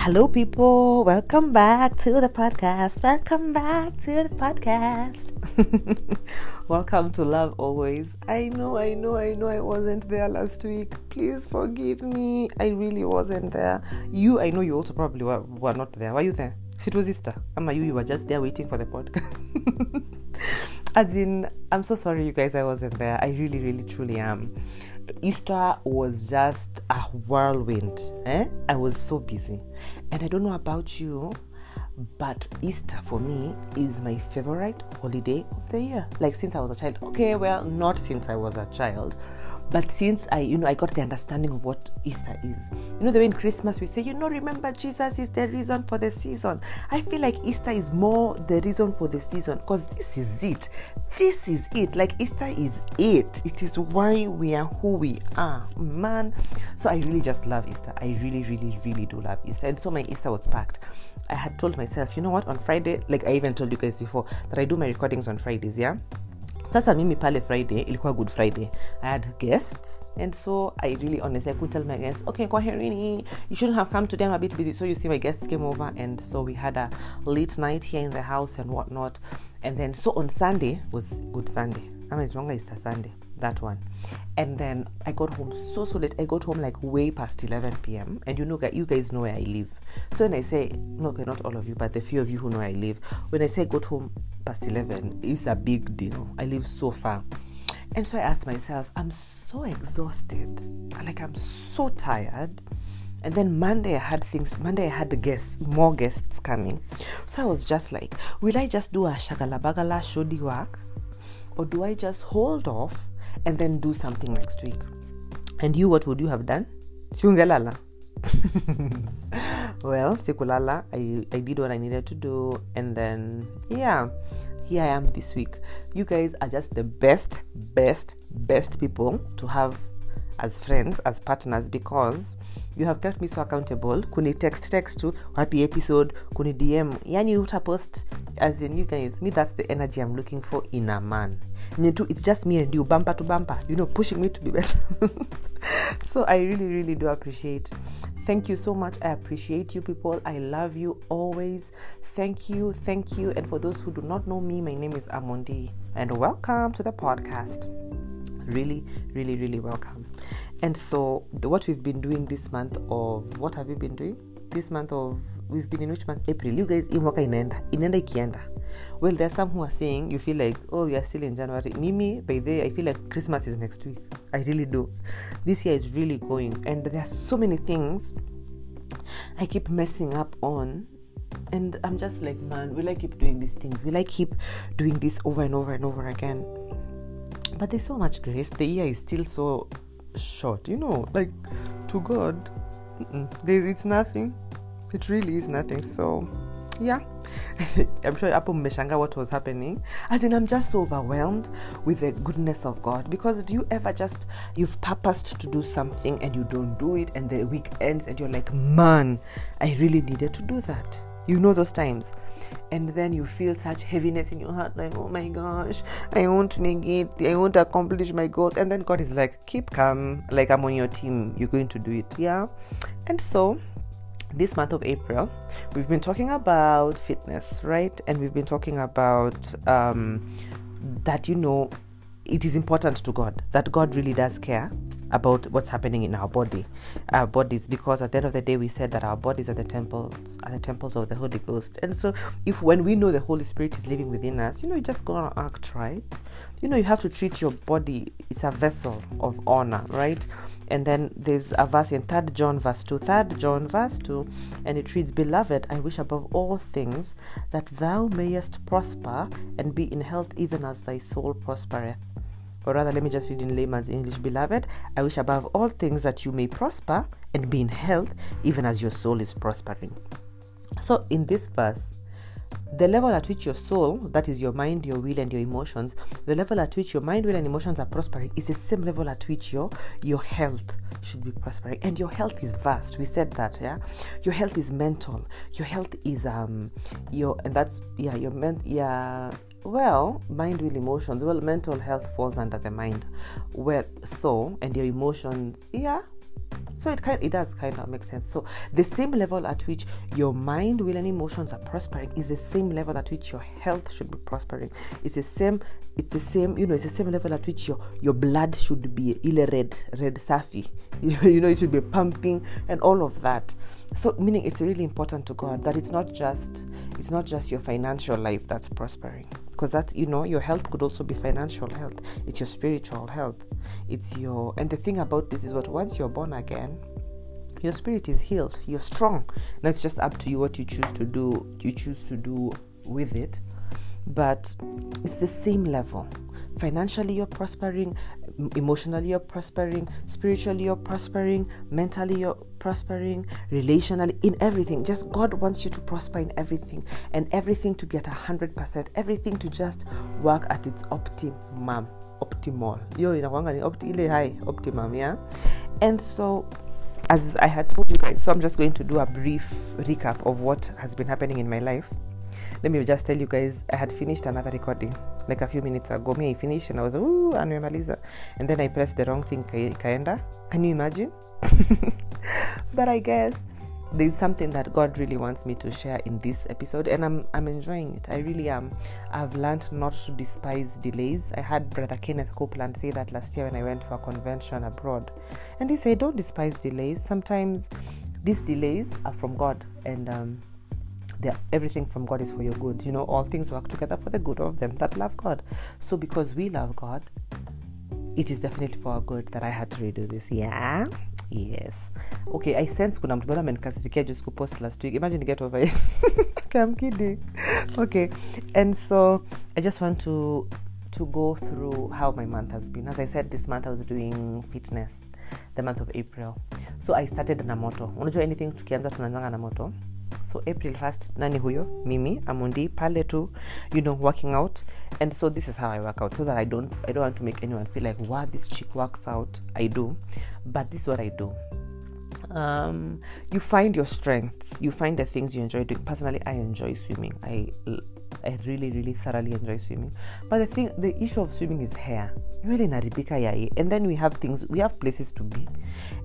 Hello, people. Welcome back to the podcast. Welcome back to the podcast. Welcome to Love Always. I know, I know, I know I wasn't there last week. Please forgive me. I really wasn't there. You, I know you also probably were, were not there. Were you there? It was Easter. Am you? You were just there waiting for the podcast. As in, I'm so sorry, you guys, I wasn't there. I really, really, truly am. Easter was just a whirlwind. Eh? I was so busy. And I don't know about you, but Easter for me is my favorite holiday of the year. Like since I was a child. Okay, well, not since I was a child, but since I, you know, I got the understanding of what Easter is. You know, the way in Christmas we say, you know, remember Jesus is the reason for the season. I feel like Easter is more the reason for the season because this is it. This is it. Like Easter is it. It is why we are who we are, man. So I really just love Easter. I really, really, really do love Easter. And so my Easter was packed. I had told myself, you know what, on Friday, like I even told you guys before, that I do my recordings on Fridays, yeah? Sasa mimi pale friday ilikuwa good friday. I had guests and so i really honestly i could tell my guests okay kwaherini you shouldn't have come today i'm a bit busy. So you see my guests came over and so we had a late night here in the house and whatnot. And then so on sunday was good sunday. It's longer easter sunday that one. And then i got home so so late. I got home like way past 11 p.m and you know you guys know where i live. So when i say no okay not all of you but the few of you who know i live when i say got home past 11 it's a big deal. I live so far. And so i asked myself i'm so exhausted. Like i'm so tired. And then Monday I had things. Monday I had guests, more guests coming. So I was just like, will I just do a shagala bagala shoddy work, or do I just hold off and then do something next week. And you, what would you have done? Siungelala. well, sikulala. I, I did what I needed to do. And then, yeah, here I am this week. You guys are just the best, best, best people to have as friends, as partners, because you have kept me so accountable. Kuni text text to happy episode kuni dm yani utapost as in you guys me that's the energy i'm looking for in a man. Too, it's just me and you bumper to bumper you know pushing me to be better. So i really really do appreciate. Thank you so much. I appreciate you people. I love you always. Thank you thank you. And for those who do not know me my name is amondi. And welcome to the podcast. Really really really welcome and so what we've been doing this month of what have you been doing? This month of we've been in which month? April. You guys hii mwaka inaenda. Inaenda ikienda. Well there are some who are saying you feel like oh we are still in january. Mimi by the i feel like christmas is next week. I really do. This year is really going. And there are so many things i keep messing up on. And i'm just like man will i keep doing these things? Will i keep doing this over and over and over again? But there's so much grace. The year is still so short you know like to god it's nothing. It really is nothing so yeah. I'm sure apple mmeshanga what was happening? As in i'm just so overwhelmed with the goodness of god because do you ever just you've purposed to do something and you don't do it and the week ends and you're like man i really needed to do that you know those times. And then you feel such heaviness in your heart like oh my gosh i won't make it i won't accomplish my goals. And then god is like keep calm. Like i'm on your team. You're going to do it. Yeah? And so this month of april we've been talking about fitness right? And we've been talking about um, that you know it is important to god that god really does care about what's happening in our body, our bodies, because at the end of the day, we said that our bodies are the temples, are the temples of the Holy Ghost. And so, if when we know the Holy Spirit is living within us, you know, you just gonna act right. You know, you have to treat your body; it's a vessel of honor, right? And then there's a verse in Third John, verse two. Third John, verse two, and it reads, "Beloved, I wish above all things that thou mayest prosper and be in health, even as thy soul prospereth." Or rather, let me just read in layman's English, beloved. I wish above all things that you may prosper and be in health, even as your soul is prospering. So, in this verse, the level at which your soul, that is your mind, your will, and your emotions, the level at which your mind, will, and emotions are prospering is the same level at which your your health should be prospering. And your health is vast. We said that, yeah. Your health is mental. Your health is um your and that's yeah your ment yeah well, mind, will, emotions. Well, mental health falls under the mind. Well, so, and your emotions, yeah, so it kind it does kind of make sense. So the same level at which your mind will and emotions are prospering is the same level at which your health should be prospering. It's the same it's the same you know it's the same level at which your your blood should be ile red red safi. You know it should be pumping and all of that so meaning it's really important to god that it's not just it's not just your financial life that's prospering. Because that you know your health could also be financial health. It's your spiritual health. It's your and the thing about this is what once you're born again your spirit is healed. You're strong. Now it's just up to you what you choose to do you choose to do with it but it's the same level. Financially you're prospering emotionally you're prospering spiritually you're prospering mentally you're prospering relationally in everything. Just god wants you to prosper in everything and everything to get a hundred percent everything to just work at its optimum optimal. Yo ile high optimum yeah? And so as i had told you guys so i'm just going to do a brief recap of what has been happening in my life let me just tell you guys i had finished another recording like a few minutes ago. Me i finished and i was ooh amemaliza and then i pressed the wrong thing ikaenda can you imagine? But i guess there's something that god really wants me to share in this episode and i'm i'm enjoying it. I really am. I've learned not to despise delays. I had brother kenneth copeland say that last year when i went to a convention abroad. And he said don't despise delays. Sometimes these delays are from god and um everything from God is for your good. You know, all things work together for the good of them that love God. So, because we love God, it is definitely for our good that I had to redo this. Yeah. Yes. Okay, I sense kuna mtu bado amenikasirikia juu sikupost last week. Imagine get over it. okay, I'm kidding. Okay. And so I just want to to go through how my month has been. As I said, this month I was doing fitness, the month of April. So I started na moto. Unajua anything tukianza tunaanzanga na moto so april 1st nani huyo? Mimi amondi pale tu you know working out. And so this is how i work out so that i don't i don't want to make anyone feel like wow this chick works out. I do but this is what i do. Um, you find your strengths you find the things you enjoy doing. Personally i enjoy swimming. I i really really thoroughly enjoy swimming. But the thing the issue of swimming is hair. Really naribika yai and then we have things we have places to be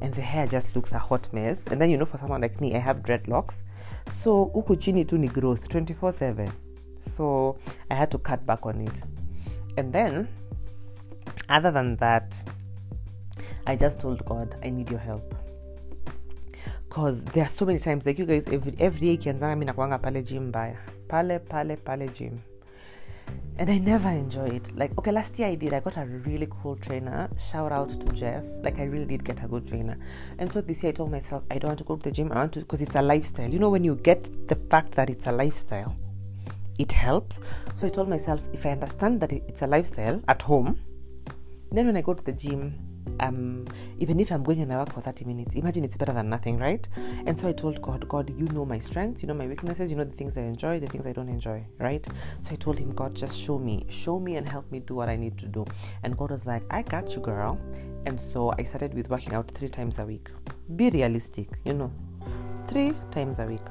and the hair just looks a hot mess. And then you know for someone like me i have dreadlocks so huku chini tu ni growth 24/7 so i had to cut back on it. And then other than that i just told god i need your help. Cause there are so many times like you guys every, every day ikianzanga mi nakwanga pale gym mbaya. Pale pale pale gym and I never enjoy it. Like, okay, last year I did. I got a really cool trainer. Shout out to Jeff. Like, I really did get a good trainer. And so this year I told myself, I don't want to go to the gym. I want to, because it's a lifestyle. You know, when you get the fact that it's a lifestyle, it helps. So I told myself, if I understand that it's a lifestyle at home, then when I go to the gym, um, even if I'm going and I work for 30 minutes, imagine it's better than nothing, right? And so I told God, God, you know my strengths, you know my weaknesses, you know the things I enjoy, the things I don't enjoy, right? So I told him, God, just show me, show me and help me do what I need to do. And God was like, I got you, girl. And so I started with working out three times a week. Be realistic, you know, three times a week.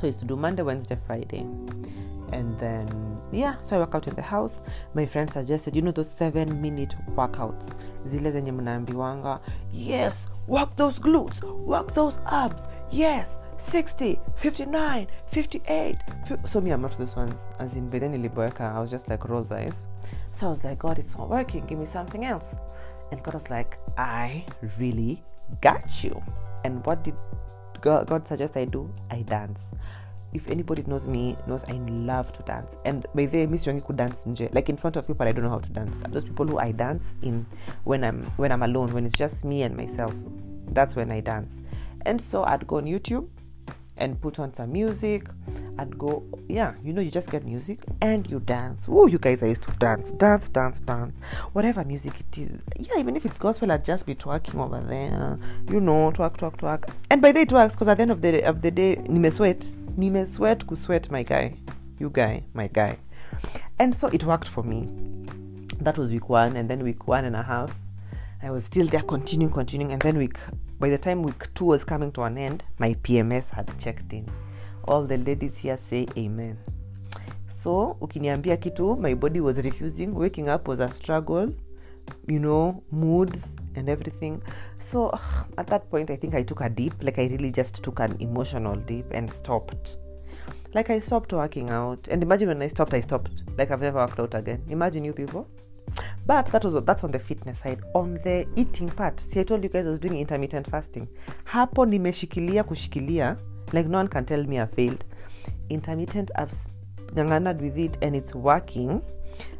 So it's to do Monday, Wednesday, Friday. And then, yeah, so I work out in the house. My friend suggested, you know, those seven minute workouts. Zile zenye mnaambiwanga, yes, work those glutes, work those abs, yes, 60, 59, 58. So me, I'm not those ones. As in, but then I was just like rolls eyes. So I was like, God, it's not working. Give me something else. And God was like, I really got you. And what did God suggest I do? I dance. If anybody knows me, knows I love to dance. And by the way, Miss Yongi could dance nje. Like in front of people, I don't know how to dance. I'm those people who I dance in when I'm when I'm alone, when it's just me and myself. That's when I dance. And so I'd go on YouTube and put on some music. I'd go, yeah, you know, you just get music and you dance. Oh, you guys, I used to dance, dance, dance, dance. Whatever music it is. Yeah, even if it's gospel, I'd just be twerking over there. You know, twerk, twerk, twerk. And by the day it works because at the end of the of the day, nime sweat, nime sweat, kusweat, my guy, you guy, my guy. And so it worked for me. That was week one, and then week one and a half, I was still there, continuing, continuing, and then week. By the time week two was coming to an end, my PMS had checked in. All the ladies here say amen. So ukiniambia kitu, my body was refusing. Waking up was a struggle. You know, moods and everything. So at that point, I think I took a dip. Like I really just took an emotional dip and stopped. Like I stopped working out. And imagine when I stopped, I stopped. Like I've never worked out again. Imagine you people. But that was that's on the fitness side. On the eating part, see, I told you guys I was doing intermittent fasting. Hapo nimeshikilia kushikilia. Like no one can tell me I failed. Intermittent, I've ganganad with it and it's working.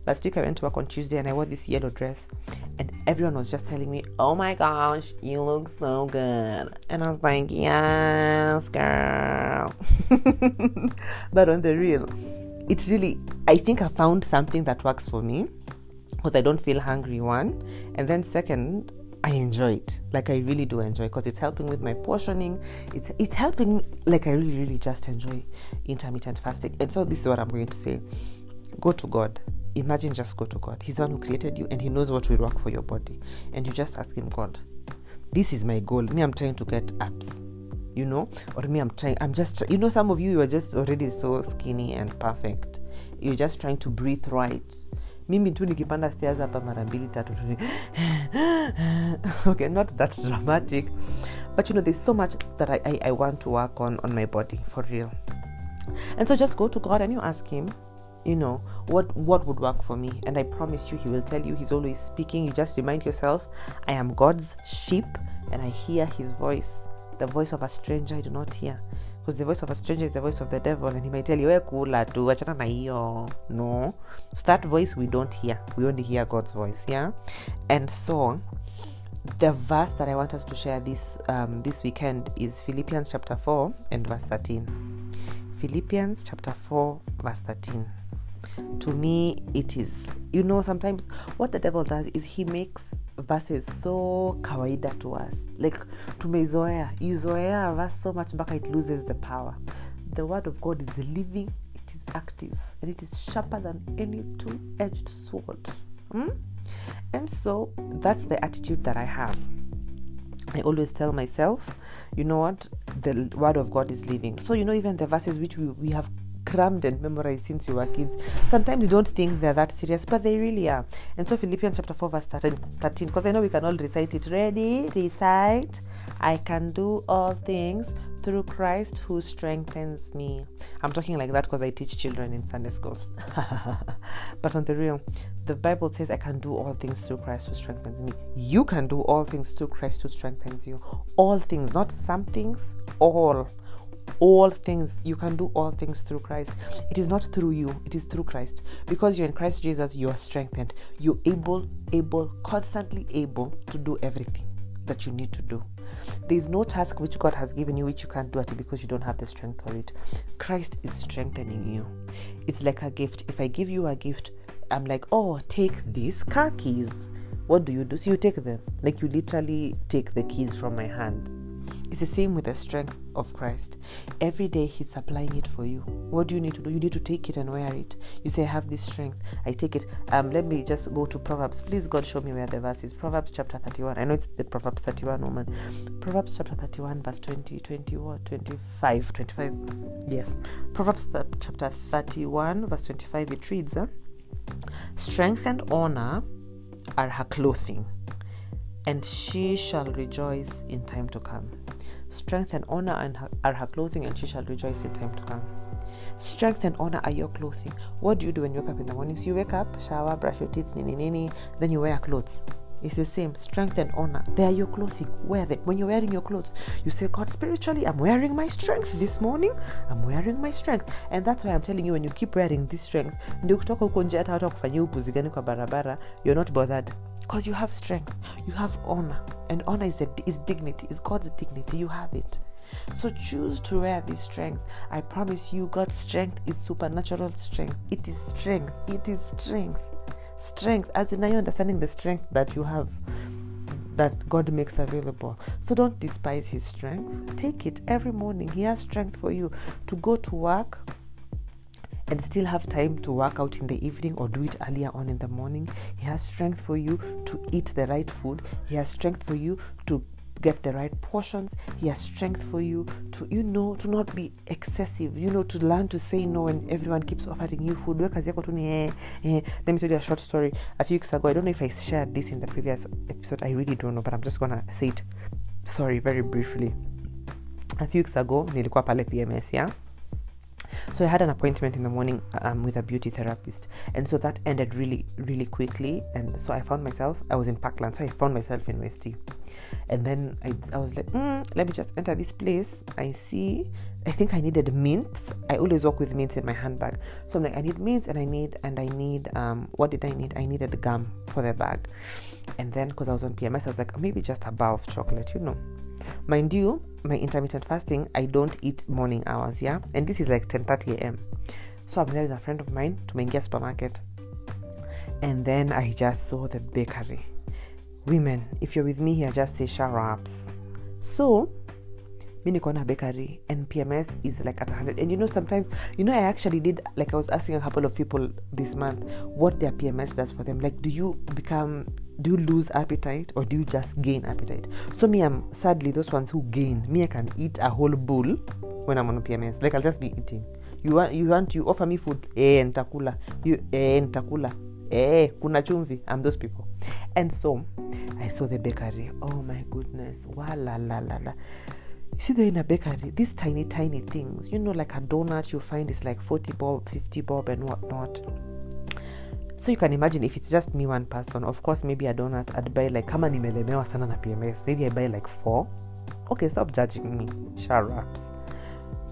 Last week I went to work on Tuesday and I wore this yellow dress, and everyone was just telling me, "Oh my gosh, you look so good," and I was like, "Yes, girl." but on the real, it's really I think I found something that works for me because I don't feel hungry. One, and then second, I enjoy it. Like I really do enjoy because it's helping with my portioning. It's it's helping. Like I really really just enjoy intermittent fasting. And so this is what I'm going to say. Go to God. Imagine just go to God. He's the one who created you and He knows what will work for your body. And you just ask Him, God, this is my goal. Me, I'm trying to get abs. You know, or me, I'm trying. I'm just. You know, some of you, you are just already so skinny and perfect. You're just trying to breathe right mimi tu nikipanda stairs hapa mara mbili tatu okay not that dramatic. But you know there's so much that I, I, I want to work on on my body for real. And so just go to god and you ask him you know what what would work for me? And i promise you he will tell you. He's always speaking. You just remind yourself i am god's sheep and i hear his voice the voice of a stranger i do not hear because the voice of a stranger is the voice of the devil and he might tell you we kula tu achana na hiyo. No. So that voice we don't hear. We only hear god's voice yeah? And so the verse that i want us to share this um, this weekend is philippians chapter 4 and verse 13 philippians chapter 4 verse 13 to me it is you know sometimes what the devil does is he makes verses so kawaida to us. Like tumeizoea you zoea a verse so much mpaka it loses the power. The word of god is living it is active and it is sharper than any two-edged sword. Hmm? and so that's the attitude that i have. I always tell myself, you know what, the word of God is living. So, you know, even the verses which we, we have crammed and memorized since we were kids. Sometimes you don't think they're that serious, but they really are. And so Philippians chapter 4, verse 13, because I know we can all recite it. Ready? Recite. I can do all things through Christ who strengthens me. I'm talking like that because I teach children in Sunday school. but on the real, the Bible says I can do all things through Christ who strengthens me. You can do all things through Christ who strengthens you. All things, not some things, all all things you can do all things through christ. It is not through you it is through christ. Because you're in christ jesus you are strengthened. You're able able constantly able to do everything that you need to do. There is no task which god has given you which you can't do it because you don't have the strength for it. Christ is strengthening you. It's like a gift. If i give you a gift i'm like oh take these car keys. What do you do? So you take them. Like you literally take the keys from my hand it's the same with the strength of Christ. Every day He's supplying it for you. What do you need to do? You need to take it and wear it. You say, I have this strength. I take it. Um, let me just go to Proverbs. Please, God, show me where the verse is. Proverbs chapter 31. I know it's the Proverbs 31 woman. Proverbs chapter 31, verse 20, 20, what? 25. 25. Yes. Proverbs chapter 31, verse 25. It reads, uh, Strength and honor are her clothing and she shall rejoice in time to come. Strength and honor are her clothing, and she shall rejoice in time to come. Strength and honor are your clothing. What do you do when you wake up in the mornings? You wake up, shower, brush your teeth, nini nini, then you wear clothes. It's the same. Strength and honor. They are your clothing. Wear them. When you're wearing your clothes, you say, God, spiritually, I'm wearing my strength this morning. I'm wearing my strength. And that's why I'm telling you, when you keep wearing this strength, you're not bothered because you have strength you have honor and honor is, the, is dignity is god's dignity you have it so choose to wear this strength i promise you god's strength is supernatural strength it is strength it is strength strength as in now you're understanding the strength that you have that God makes available. So don't despise His strength. Take it every morning. He has strength for you to go to work, and still have time to work out in the evening or do it earlier on in the morning. He has strength for you to eat the right food. He has strength for you to get the right portions. He has strength for you to, you know, to not be excessive. You know, to learn to say no when everyone keeps offering you food. Eh, eh. Let me tell you a short story. A few weeks ago, I don't know if I shared this in the previous episode. I really don't know, but I'm just gonna say it. Sorry, very briefly. A few weeks ago, nilikuwa pale PMS, yeah so i had an appointment in the morning um, with a beauty therapist. And so that ended really really quickly. And so i found myself i was in parkland. So i found myself in west and then i, I was like mm, let me just enter this place. I see i think i needed mints. I always walk with mints in my handbag. So i'm like i need mints and i need and i need um what did i need? I needed gum for the bag. And then because i was on pms i was like maybe just a bar of chocolate you know mind you my intermittent fasting i don't eat morning hours yeah? And this is like 10 30 a.m so i'm there with a friend of mine to tumeingia supermarket. And then i just saw the bakery. Women if you're with me here just say sharps so mi niko na bakery and pms is like at 100 and you know sometimes you know i actually did like i was asking a couple of people this month what their pms does for them. Like do you become do you lose appetite or do you just gain appetite? So me i'm sadly those ones who gain. Me i can eat a whole bowl when i'm on pms like i'll just be eating. You want you want you offer me food eh ntakula you eh ntakula eh kuna chumvi. I'm those people. And so i saw the bakery. Oh my goodness. Wa la la la la you see they're in a bakery these tiny tiny things you know like a donut you find is like 40 bob 50 bob and whatnot. So you can imagine if it's just me one person of course maybe a donut i'd buy like kama nimelemewa sana na pms maybe i buy like four. Okay stop judging me. Sharps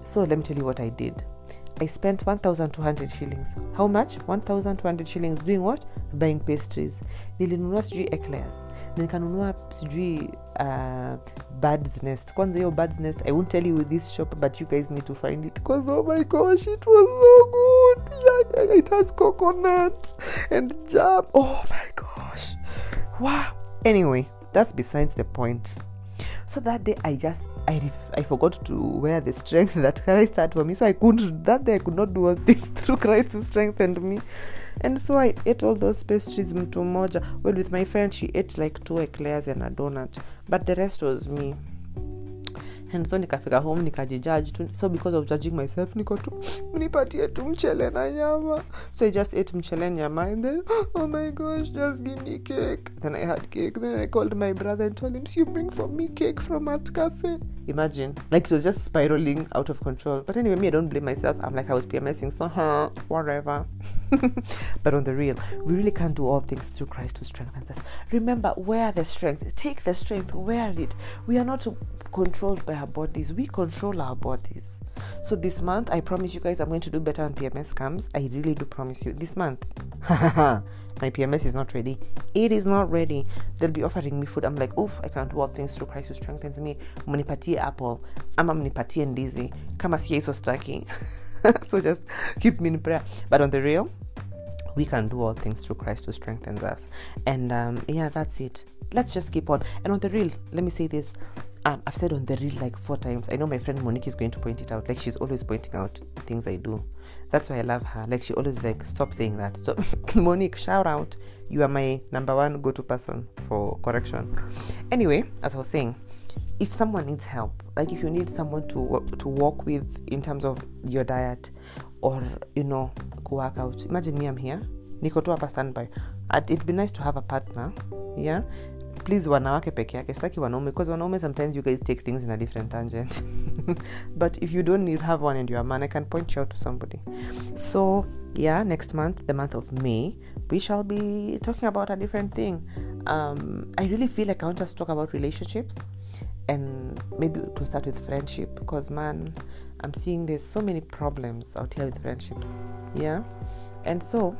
so let me tell you what i did i spent 1200 shillings. How much? 1200 shillings doing what? Buying pastries. Nilinunua sijui eclairs. Nikanunua sijui uh, birds nest. Kwanza hiyo birds nest i won't tell you this shop but you guys need to find it. Because oh my gosh it was so good. Yeah, yeah, it has coconut and jam. Oh my gosh. Wow. Anyway that's besides the point so that day i just i i forgot to wear the strength that christ had for me. So i couldn't that day i could not do all things through christ who strengthened me. And so i ate all those pastries mtu moja well with my friend she ate like two eclairs and a donut. But the rest was me and so nikafika home nikajijudge tu. So because of judging myself niko tu nipatie tu mchele na nyama. So i just ate mchele nyama and then oh my gosh just give me cake. Then i had cake. Then i called my brother and told him you bring for me cake from Artcaffe. Imagine. Like it was just spiraling out of control. But anyway me i don't blame myself. I'm like i was pmsing so huh whatever. But on the real we really can't do all things through christ who strengthens us. Remember wear the strength take the strength wear it. We are not controlled by our bodies we control our bodies. So this month i promise you guys i'm going to do better on pms comes i really do promise you this month. My pms is not ready. It is not ready. They'll be offering me food. I'm like oof i can't do all things through christ who strengthens me. Mnipatie apple. Ama mnipatie ndizi. Kama staki so striking. So just keep me in prayer. But on the real we can do all things through christ who strengthens us. And um, yeah that's it. Let's just keep on. And on the real let me say this um, I've said on the real like four times. I know my friend Monique is going to point it out. Like she's always pointing out things I do. That's why I love her. Like she always like stop saying that. So Monique, shout out. You are my number one go-to person for correction. Anyway, as I was saying, if someone needs help, like if you need someone to to walk with in terms of your diet, or you know, work out. Imagine me, I'm here. Niko tu standby. It'd be nice to have a partner. Yeah, please wanawake peke yake. Sitaki wanaume because wanaume sometimes you guys take things in a different tangent. But if you don't need have one and you're a man i can point you out to somebody. So yeah next month the month of may we shall be talking about a different thing. Um, i really feel like i want to talk about relationships and maybe to start with friendship because man i'm seeing there's so many problems out here with friendships. Yeah? And so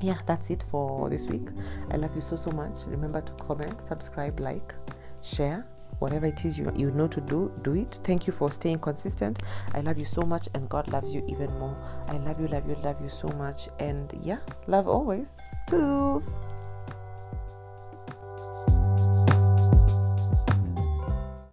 yeah that's it for this week. I love you so so much. Remember to comment subscribe like share whatever it is you, you know to do do it. Thank you for staying consistent. I love you so much and god loves you even more. I love you love you love you so much. And yeah love always. Tools